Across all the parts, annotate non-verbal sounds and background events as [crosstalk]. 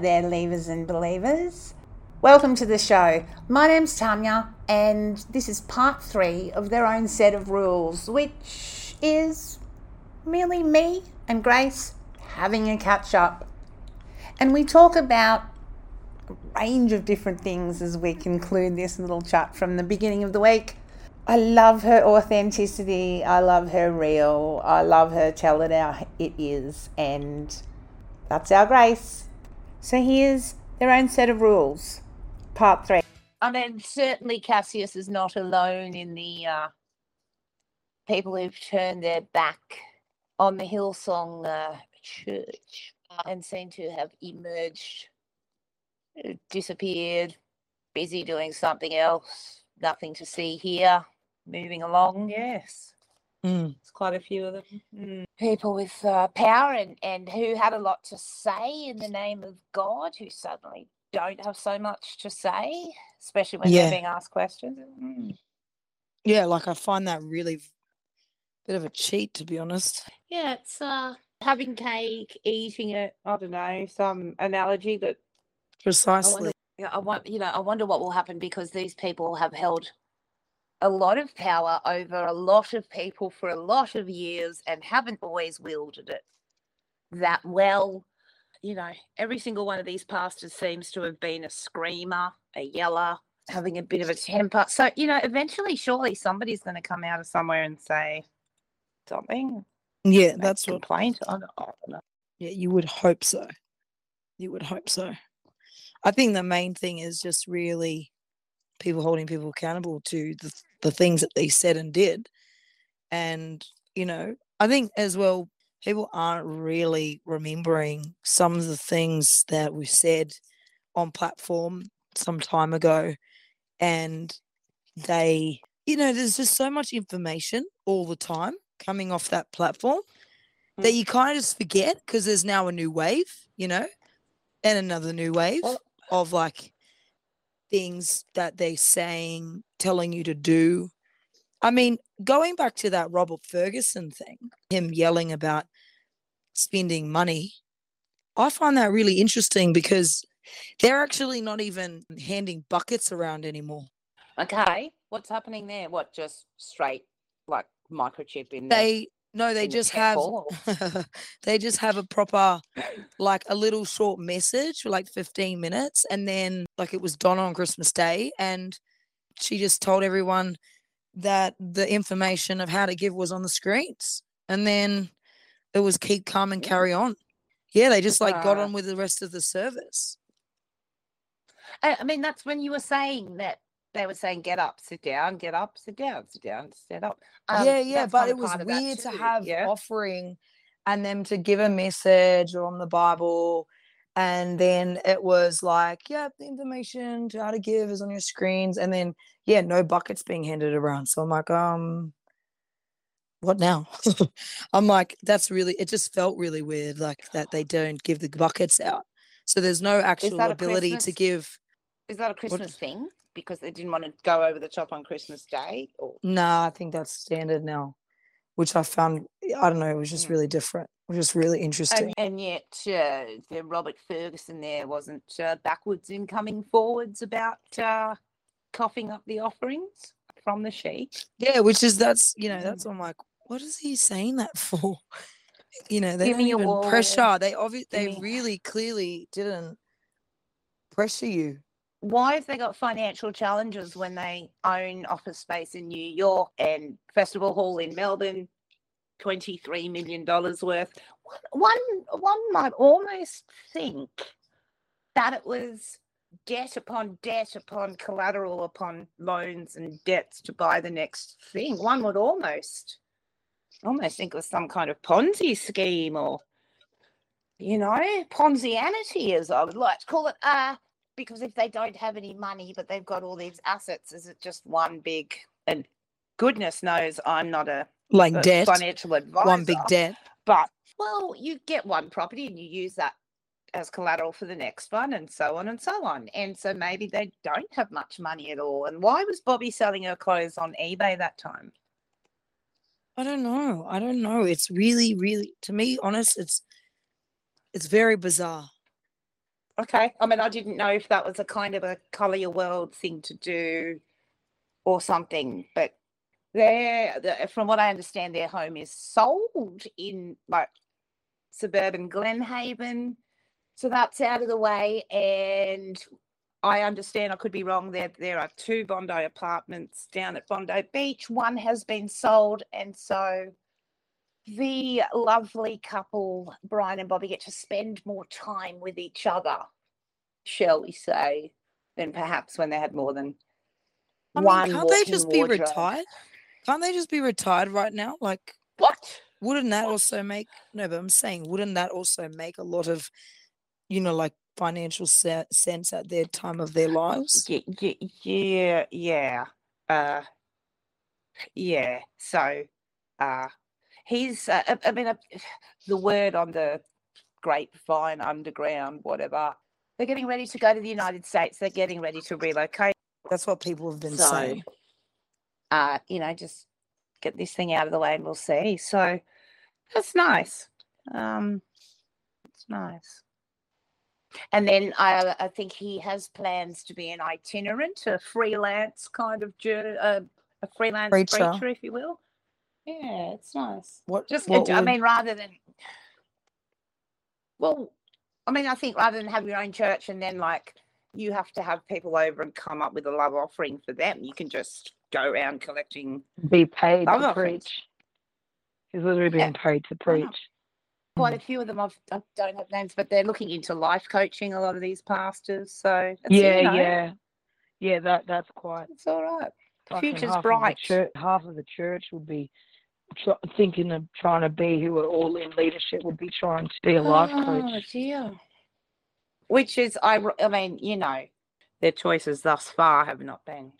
There, leavers and believers. Welcome to the show. My name's Tanya, and this is part three of their own set of rules, which is merely me and Grace having a catch up. And we talk about a range of different things as we conclude this little chat from the beginning of the week. I love her authenticity. I love her real. I love her tell it how it is. And that's our Grace. So here's their own set of rules. Part three. I mean, certainly Cassius is not alone in the uh, people who've turned their back on the Hillsong uh, church and seem to have emerged, uh, disappeared, busy doing something else, nothing to see here, moving along. Yes. There's quite a few of them. Mm. People with uh, power and, and who had a lot to say in the name of God, who suddenly don't have so much to say, especially when Yeah. they're being asked questions. Mm. Yeah, like I find that really bit of a cheat, to be honest. Yeah, it's uh, having cake, eating it. I don't know, some analogy that I Precisely. wonder, yeah, I want, you know, I wonder what will happen because these people have held a lot of power over a lot of people for a lot of years and haven't always wielded it that well. You know, every single one of these pastors seems to have been a screamer, a yeller, having a bit of a temper. So, you know, eventually, surely somebody's going to come out of somewhere and say something. Yeah, that's a what. complaint. Don't, I don't know. Yeah, you would hope so. You would hope so. I think the main thing is just really people holding people accountable to the the things that they said and did, and you know, I think as well people aren't really remembering some of the things that we said on platform some time ago, and they, you know, there's just so much information all the time coming off that platform mm. that you kind of just forget because there's now a new wave, you know, and another new wave Well- of like things that they're saying, telling you to do. I mean, going back to that Robert Fergusson thing, him yelling about spending money, I find that really interesting because they're actually not even handing buckets around anymore. Okay, what's happening there? What just straight like microchip in there? They no, they just have [laughs] they just have a proper like a little short message for like 15 minutes and then like it was done on Christmas Day and she just told everyone that the information of how to give was on the screens and then it was keep calm and carry on. Yeah, they just like got on with the rest of the service. I, I mean, that's when you were saying that they were saying, "Get up, sit down, get up, sit down, sit down, sit up." Um, yeah, yeah, but it was part of that weird to have yeah. offering and them to give a message on the Bible. And then it was like, yeah, the information to how to give is on your screens. And then, yeah, no buckets being handed around. So I'm like, um, what now? [laughs] I'm like, that's really, it just felt really weird, like that they don't give the buckets out. So there's no actual ability to give. Is that a Christmas thing? Because they didn't want to go over the top on Christmas Day, or No, I think that's standard now, which I found, I don't know, it was just Mm. really different. It was just really interesting. and, and yet uh, the Robert Fergusson there wasn't uh, backwards in coming forwards about uh, coughing up the offerings from the sheep. Yeah, which is that's you know Mm. that's I'm like, what is he saying that for? [laughs] You know, they Give don't even wall, pressure. They obviously they me- really clearly didn't pressure you. Why have they got financial challenges when they own office space in New York and Festival Hall in Melbourne, twenty-three million dollars worth? One, one, one might almost think that it was debt upon debt upon collateral upon loans and debts to buy the next thing. One would almost, almost think it was some kind of Ponzi scheme or, you know, Ponzianity, as I would like to call it. Uh, because if they don't have any money but they've got all these assets is it just one big and goodness knows i'm not a, Like a debt, financial advisor one big debt. but well you get one property and you use that as collateral for the next one and so on and so on and so maybe they don't have much money at all and why was Bobbie selling her clothes on ebay that time I don't know. I don't know. It's really, really to me, honest, it's it's very bizarre. Okay. I mean, I didn't know if that was a kind of a color your world thing to do or something, but their, the, from what I understand, their home is sold in like suburban Glenhaven. So that's out of the way. And I understand, I could be wrong, there, there are two Bondi apartments down at Bondi Beach. One has been sold. And so the lovely couple, Brian and Bobbie, get to spend more time with each other, shall we say, than perhaps when they had more than I one. can't they just be wardrobe. retired? Can't they just be retired right now? Like, What? wouldn't that also make no? But I'm saying, wouldn't that also make a lot of, you know, like financial se- sense at their time of their lives? Yeah, y- yeah, yeah, uh, yeah. So, uh, he's. Uh, I- I mean, uh, the word on the grapevine, underground, whatever. They're getting ready to go to the United States. They're getting ready to relocate. That's what people have been So, saying. Uh, you know, just get this thing out of the way and we'll see. So that's nice. Um, it's nice. And then I, I think he has plans to be an itinerant, a freelance kind of uh, a freelance Preacher. preacher. if you will. Yeah, it's nice. What? Just, what I would- mean, rather than, well, I mean, I think rather than have your own church and then like you have to have people over and come up with a love offering for them, you can just go around collecting. be paid Love to offerings. preach. He's literally being Yeah, paid to preach. Quite a few of them I've, I don't have names, but they're looking into life coaching. A lot of these pastors, so Yeah, you know, yeah, yeah. That that's quite. it's all right. The future's half bright. Of church, half of the church would be tr- thinking of trying to be who are all in leadership would be trying to be a life Oh coach. dear. Which is, I, I mean, you know, their choices thus far have not been.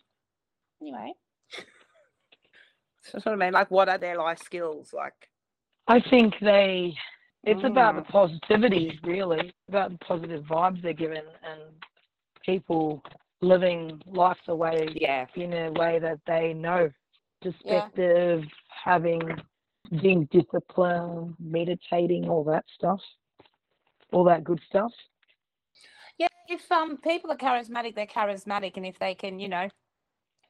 Anyway, [laughs] so what I mean, like, what are their life skills? Like, I think they. It's about the Mm. positivity, really, about the positive vibes they're given and people living life the way yeah, in a way that they know. Perspective, having being disciplined, meditating, all that stuff. All that good stuff. If um people are charismatic, they're charismatic, and if they can, you know,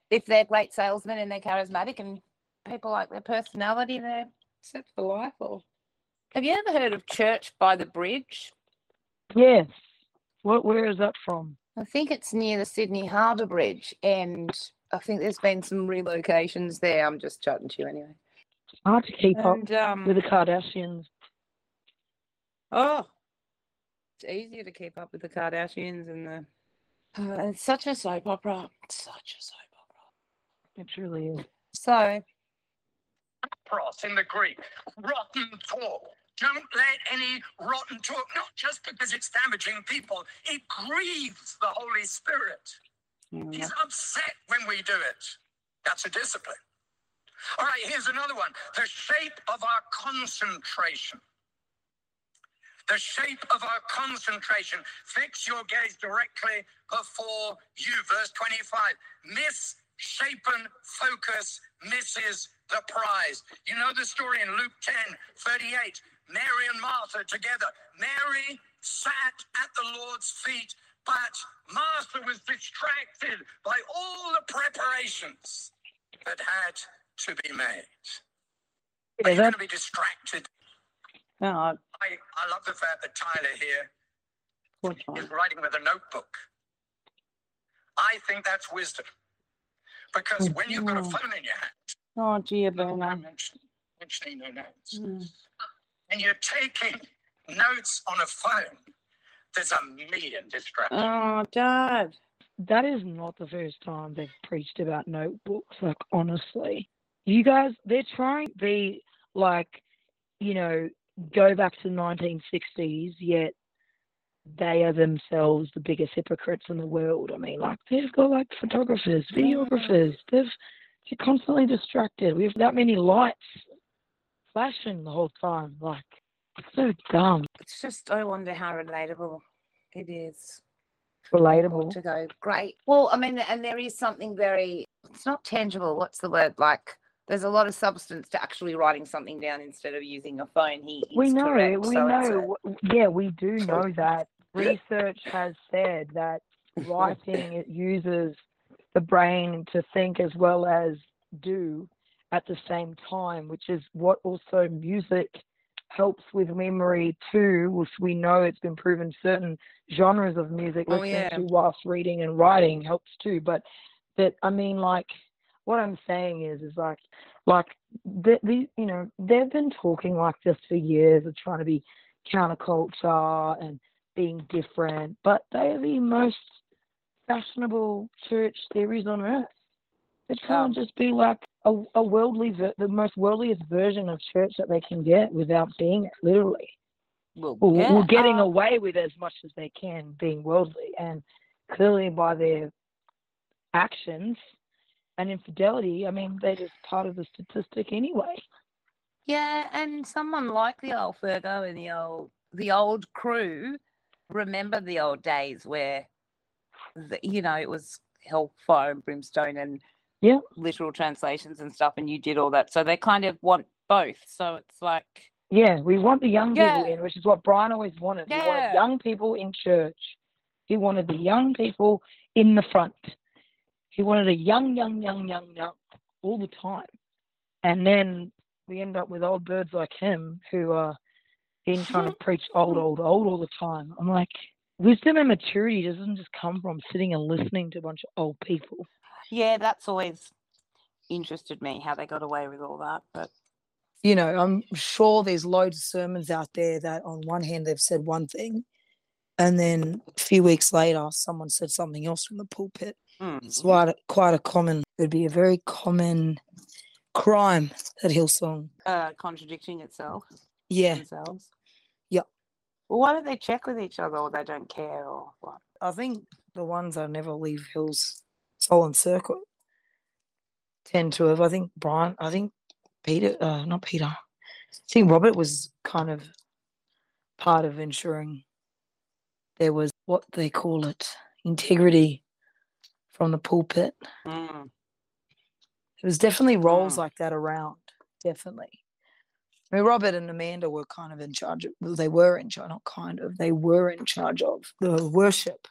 if they're great salesmen and they're charismatic, and people like their personality, they're set for life. Or have you ever heard of Church by the Bridge? Yes. What where is that from? I think it's near the Sydney Harbour Bridge, and I think there's been some relocations there. I'm just chatting to you anyway. Hard to keep up And um, with the Kardashians. oh, It's easier to keep up with the Kardashians and the. Uh, it's such a soap opera. Such a soap opera. It truly is. So, Pros in the Greek, rotten talk. Don't let any rotten talk, not just because it's damaging people, it grieves the Holy Spirit. He's upset when we do it. That's a discipline. All right, here's another one the shape of our concentration. The shape of our concentration. Fix your gaze directly before you. Verse 25. Misshapen focus misses the prize. You know the story in Luke 10 38. Mary and Martha together. Mary sat at the Lord's feet, but Martha was distracted by all the preparations that had to be made. Are you going to be distracted? no, I- I, I love the fact that Tyler here which one? is writing with a notebook. I think that's wisdom. Because when you've got a phone in your hand, Oh, dear, no, Bernard. I'm mentioning, mentioning no notes, Mm. and you're taking notes on a phone, there's a million distractions. Oh, Dad. that is not the first time they've preached about notebooks. Like honestly, you guys, they're trying to be like, you know, go back to the 1960s, yet they are themselves the biggest hypocrites in the world. I mean, like they've got like photographers, videographers. They've they're constantly distracted. We have that many lights flashing the whole time. Like it's so dumb. It's just, I wonder how relatable it is. Relatable. to go great well i mean and there is something very it's not tangible what's the word like there's a lot of substance to actually writing something down instead of using a phone he we know, correct, we so it's a- yeah, we do know that. [laughs] Research has said that [laughs] writing it uses the brain to think as well as do at the same time, which is what also music helps with memory too, which we know it's been proven certain genres of music Oh, listening yeah. to whilst reading and writing helps too. But that I mean like what I'm saying is is like like the, the you know they've been talking like this for years of trying to be counterculture and being different, but they are the most fashionable church theories on earth. It can't just be like a, a worldly, ver- the most worldliest version of church that they can get without being it, literally. well, Or, yeah, or getting uh, away with as much as they can being worldly. And clearly by their actions and infidelity, I mean, they're just part of the statistic anyway. yeah and someone like the old fergo and the old the old crew remember the old days where the, you know it was hellfire and brimstone and Yeah. literal translations and stuff and you did all that so they kind of want both so it's like Yeah, we want the young people Yeah. in, which is what Brian always wanted. He Yeah. wanted young people in church. He wanted the young people in the front. He wanted a young, young, young, young, young all the time. And then we end up with old birds like him who are in trying to [laughs] preach old, old, old all the time. I'm like, wisdom and maturity doesn't just come from sitting and listening to a bunch of old people. Yeah, that's always interested me how they got away with all that. But you know, I'm sure there's loads of sermons out there that on one hand they've said one thing, and then a few weeks later someone said something else from the pulpit. It's mm, quite a, quite a common. It'd be a very common crime at Hillsong. uh, contradicting itself Yeah, themselves. Yeah. Well, why don't they check with each other, or they don't care, or what? I think the ones that never leave Hill's soul and circle tend to have. I think Brian. I think Peter. Uh, not Peter. I think Robert was kind of part of ensuring there was what they call it integrity from the pulpit. Mm. There was definitely roles Mm. like that around. Definitely. I mean, Robert and Amanda were kind of in charge of, well, they were in charge, not kind of, they were in charge of the worship,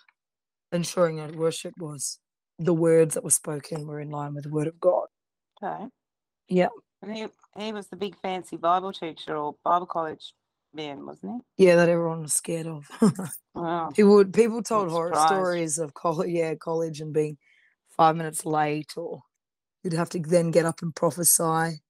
ensuring that worship was the words that were spoken were in line with the word of God. Okay. Yeah. And he he was the big fancy Bible teacher or Bible college man, wasn't Yeah, that everyone was scared of. [laughs] Wow. people would, people told horror surprised. stories of college, yeah, college and being five minutes late, or you'd have to then get up and prophesy.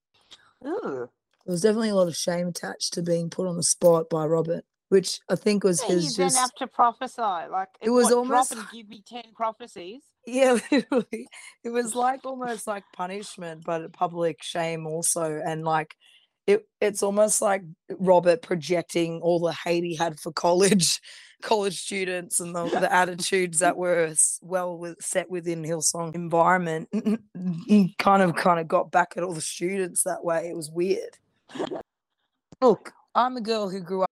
Ooh. There was definitely a lot of shame attached to being put on the spot by Robert. which I think was Yeah, you his then just have to prophesy. Like It was what, almost drop and give me ten prophecies. Yeah, [laughs] literally. It was like almost like punishment, but public shame also. And like it it's almost like Robert projecting all the hate he had for college [laughs] college students and the, the attitudes that were well with, set within Hillsong environment. [laughs] He kind of kind of got back at all the students that way. It was weird. Look, I'm a girl who grew up.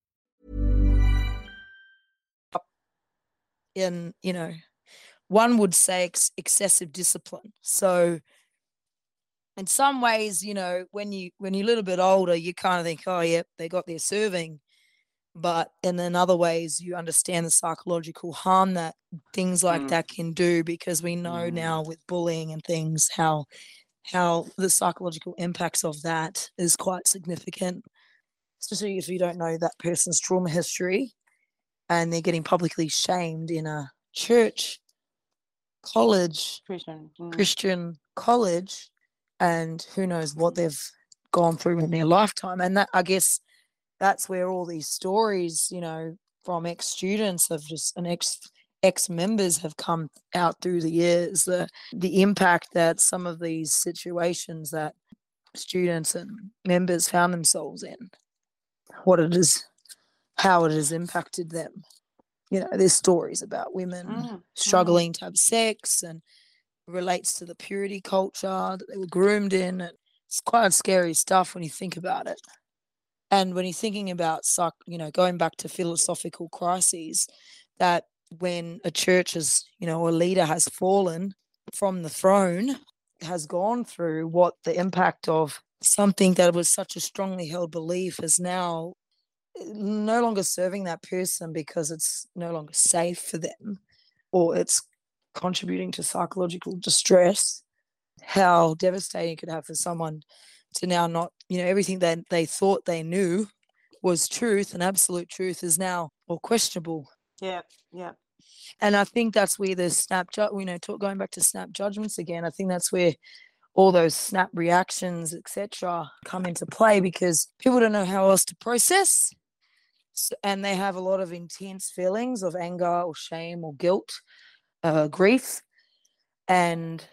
In you know one would say ex- excessive discipline so in some ways you know when you when you're a little bit older you kind of think oh yeah they got their serving but in in other ways you understand the psychological harm that things like Mm. that can do because we know Mm. now with bullying and things how how the psychological impacts of that is quite significant especially if you don't know that person's trauma history and they're getting publicly shamed in a church, college, Christian. mm. Christian college, and who knows what they've gone through in their lifetime. And that, I guess, that's where all these stories, you know, from ex students of just and ex ex members have come out through the years. The the impact that some of these situations that students and members found themselves in, what it is how it has impacted them. You know, there's stories about women Mm, struggling to have sex and relates to the purity culture that they were groomed in. And it's quite scary stuff when you think about it. And when you're thinking about, psych, you know, going back to philosophical crises, that when a church is, you know, a leader has fallen from the throne, has gone through what the impact of something that was such a strongly held belief is now no longer serving that person because it's no longer safe for them or it's contributing to psychological distress how devastating it could have for someone to now not you know everything that they thought they knew was truth and absolute truth is now or questionable Yeah, yeah. and I think that's where the snap, ju- you know, talk, going back to snap judgments again. I think that's where all those snap reactions, etc., come into play because people don't know how else to process, and they have a lot of intense feelings of anger or shame or guilt, uh, grief, and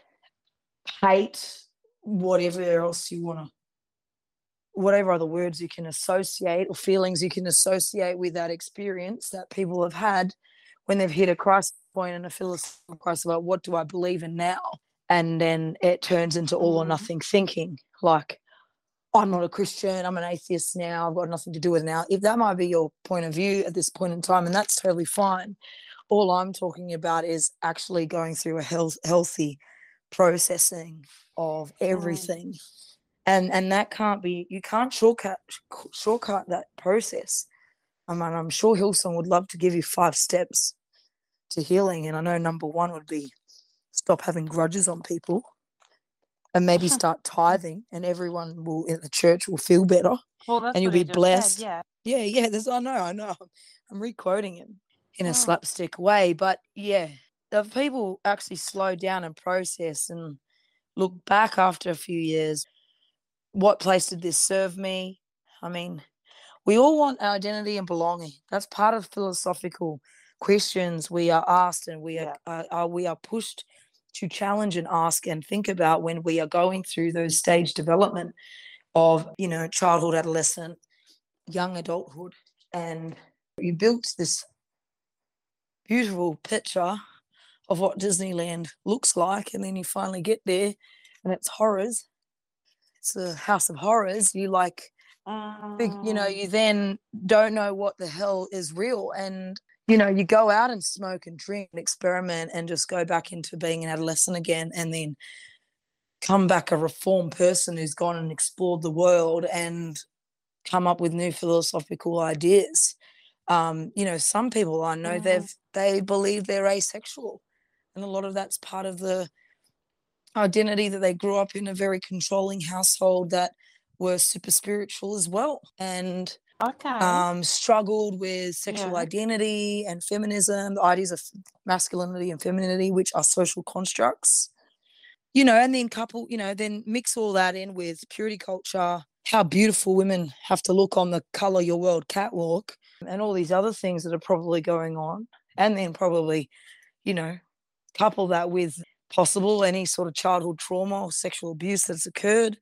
hate, whatever else you want to. Whatever other words you can associate or feelings you can associate with that experience that people have had when they've hit a crisis point and a philosophical crisis about what do I believe in now? And then it turns into all or nothing thinking, like, I'm not a Christian, I'm an atheist now, I've got nothing to do with it now. If that might be your point of view at this point in time, and that's totally fine. All I'm talking about is actually going through a health, healthy processing of everything. And and that can't be you can't shortcut shortcut that process. I mean, I'm sure Hillsong would love to give you five steps to healing. And I know number one would be stop having grudges on people and maybe [laughs] start tithing, and everyone will in the church will feel better Well, and you'll be blessed. Said, yeah. Yeah, yeah, this I know, I know. I'm requoting him in a Oh. slapstick way, but yeah, the people actually slow down and process and look back after a few years, what place did this serve me? I mean, we all want our identity and belonging. That's part of philosophical questions we are asked, and we are, are, are we are pushed to challenge and ask and think about when we are going through those stage development of you know childhood, adolescent, young adulthood, and you built this beautiful picture of what Disneyland looks like, and then you finally get there, and it's horrors. It's a house of horrors. You like, you know, ah. you then don't know what the hell is real, and you know, you go out and smoke and drink and experiment, and just go back into being an adolescent again, and then come back a reformed person who's gone and explored the world and come up with new philosophical ideas. Um, you know, some people I know Mhm. they've they believe they're asexual, and a lot of that's part of the identity that they grew up in a very controlling household that were super spiritual as well, and Okay. um, struggled with sexual Yeah. identity and feminism, the ideas of masculinity and femininity, which are social constructs you know, and then couple, you know, then mix all that in with purity culture, how beautiful women have to look on the color your world catwalk, and all these other things that are probably going on. And then probably, you know, couple that with possible any sort of childhood trauma or sexual abuse that's occurred.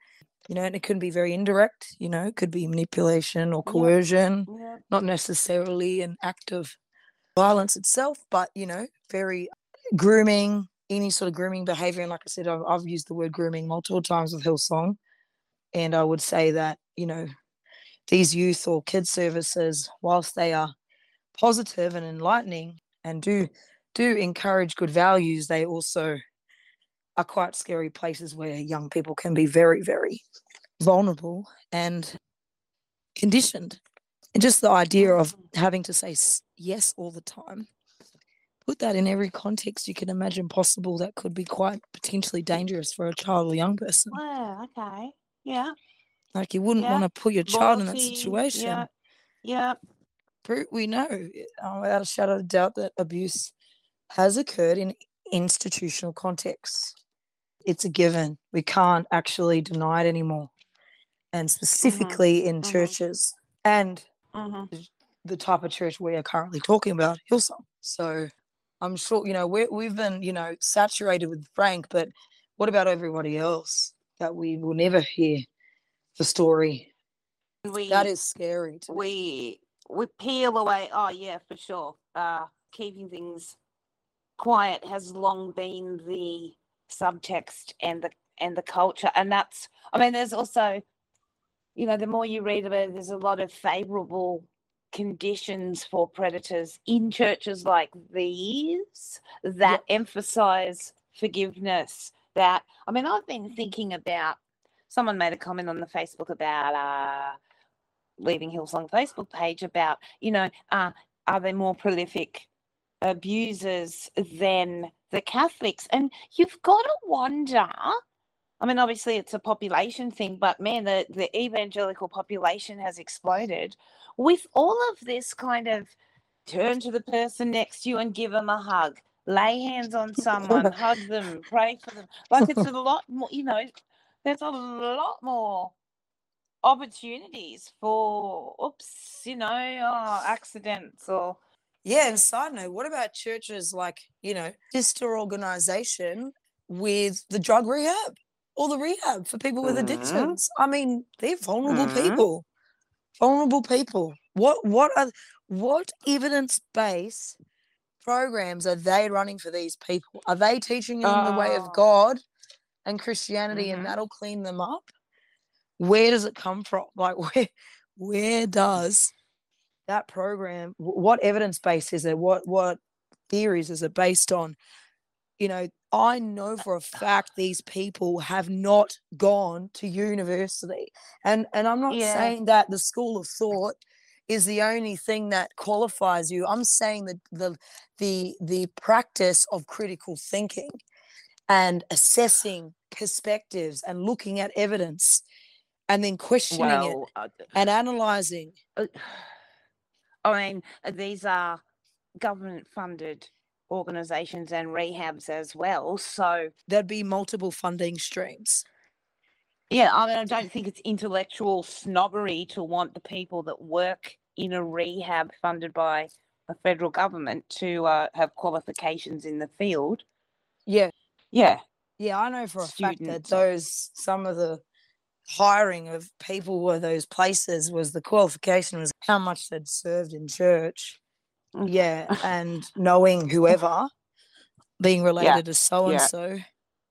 You know, and it could be very indirect, you know, it could be manipulation or Yeah. coercion, Yeah. not necessarily an act of violence itself, but, you know, very grooming, any sort of grooming behavior. And like I said, I've, I've used the word grooming multiple times with Hillsong. And I would say that, you know, these youth or kids services, whilst they are positive and enlightening and do do encourage good values, they also are quite scary places where young people can be very, very vulnerable and conditioned. And just the idea of having to say yes all the time put that in every context you can imagine possible that could be quite potentially dangerous for a child or young person. Yeah, okay. Yeah. Like you wouldn't Yeah. want to put your child in that situation. Yeah. Yeah. We know uh, without a shadow of doubt that abuse has occurred in institutional contexts. It's a given. We can't actually deny it anymore. And specifically in mhm. churches and Mhm. the type of church we are currently talking about, Hillsong. So I'm sure, you know, we're, we've been, you know, saturated with Frank, but what about everybody else that we will never hear the story? We That is scary we we peel away. Oh yeah, for sure. Uh, keeping things quiet has long been the subtext and the and the culture, and that's. I mean, there's also, you know, the more you read about it, there's a lot of favourable conditions for predators in churches like these that emphasize forgiveness. That I mean, I've been thinking about. Someone made a comment on the Facebook about uh, leaving Hillsong Facebook page about, you know, uh, are they more prolific abusers than the Catholics? And you've got to wonder. I mean, obviously it's a population thing, but man, the, the evangelical population has exploded. With all of this kind of turn to the person next to you and give them a hug, lay hands on [laughs] someone, hug them, pray for them. Like it's a [laughs] lot more, you know, there's a lot more opportunities for oops, you know, oh, accidents or Yeah, and side note, what about churches like, you know, sister organization with the drug rehab or the rehab for people with Mhm. addictions? I mean, they're vulnerable Mhm. people. Vulnerable people. What what are what evidence based programs are they running for these people? Are they teaching them the way Oh. of God and Christianity and Mhm. that'll clean them up? Where does it come from? Like [laughs] where where does that program what evidence base is it? What what theories is it based on? You know i know for a fact these people have not gone to university. And and i'm not Yeah. saying that the school of thought is the only thing that qualifies you. I'm saying that the the the practice of critical thinking and assessing perspectives and looking at evidence and then questioning it well, uh, and analyzing. uh, I mean, these are government funded organizations and rehabs as well. So, there'd be multiple funding streams. yeah, I mean, I don't think it's intellectual snobbery to want the people that work in a rehab funded by the federal government to uh, have qualifications in the field. Yeah, Yeah. yeah, I know for a fact that those some of the hiring of people were those places was the qualification was how much they'd served in church. Mm. Yeah, and knowing whoever being [laughs] related to so and so.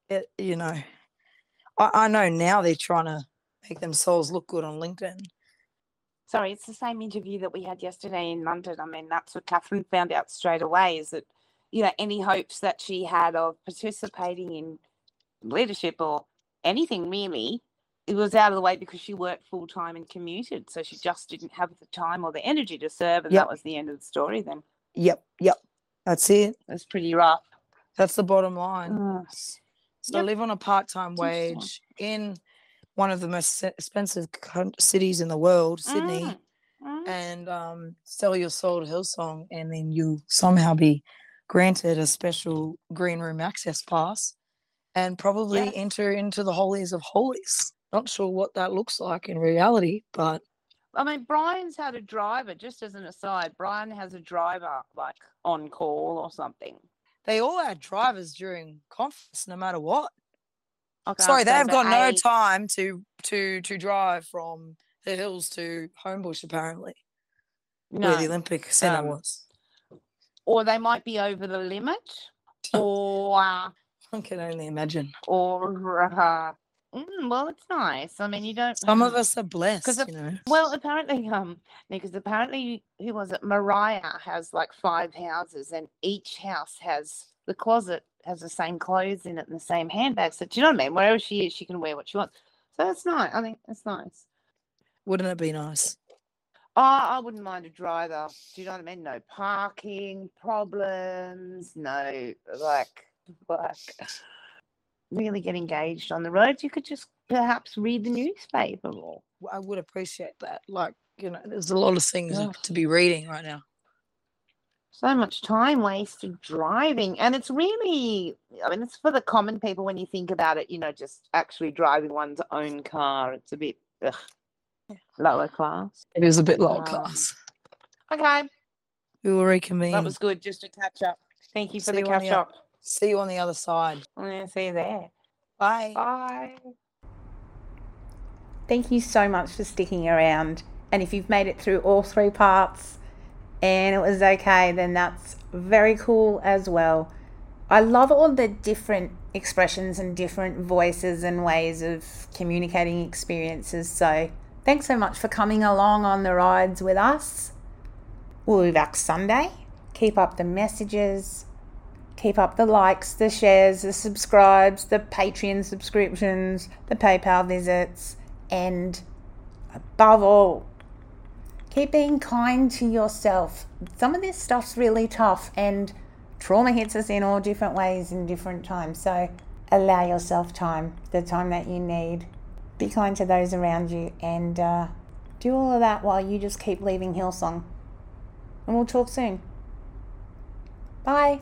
It you know, I, I know now they're trying to make themselves look good on LinkedIn. Sorry, it's the same interview that we had yesterday in London. I mean, that's what Catherine found out straight away is that, you know, any hopes that she had of participating in leadership or anything really, it was out of the way because she worked full time and commuted. So she just didn't have the time or the energy to serve. And Yep. that was the end of the story then. Yep, yep. That's it. That's pretty rough. That's the bottom line. So Yep. live on a part-time wage in one of the most expensive cities in the world, Sydney, Mm, mm. and um, sell your soul to Hillsong, and then you somehow be granted a special green room access pass, and probably Yes. enter into the holies of holies. Not sure what that looks like in reality, but I mean, Brian's had a driver, just as an aside. Brian has a driver like on call or something. they all had drivers during conference, no matter what. Can't Sorry, they've that got no time to to to drive from the hills to Homebush apparently, where the Olympic Centre Um, was. or they might be over the limit, [laughs] or uh, I can only imagine. or uh, mm, well, it's nice. I mean, you don't. Some of us are blessed, because you know. well, apparently, um, because apparently, who was it? Mariah has like five houses, and each house has the closet has the same clothes in it and the same handbags. So do you know what I mean? Wherever she is, she can wear what she wants. So it's nice. I think it's nice. Wouldn't it be nice? Oh, I wouldn't mind a driver. Do you know what I mean? No parking problems. No, like, like, really get engaged on the roads, You could just perhaps read the newspaper more. I would appreciate that. Like, you know, there's a lot of things Ugh. to be reading right now. So much time wasted driving, and it's really, I mean, it's for the common people when you think about it. You know, just actually driving one's own car. It's a bit ugh, lower class. It is a bit lower Um, class. Okay, We will reconvene. that was good. Just to catch up. Thank you for See the catch up. See you on the other side. Yeah, see you there. Bye. Bye. Thank you so much for sticking around. And if you've made it through all three parts and it was okay, then that's very cool as well. I love all the different expressions and different voices and ways of communicating experiences. So thanks so much for coming along on the rides with us. We'll be back Sunday. Keep up the messages. Keep up the likes, the shares, the subscribes, the Patreon subscriptions, the PayPal visits, and above all, keep being kind to yourself. Some of this stuff's really tough, and trauma hits us in all different ways in different times. So allow yourself time, the time that you need. Be kind to those around you, and uh, do all of that while you just keep leaving Hillsong. And we'll talk soon. Bye.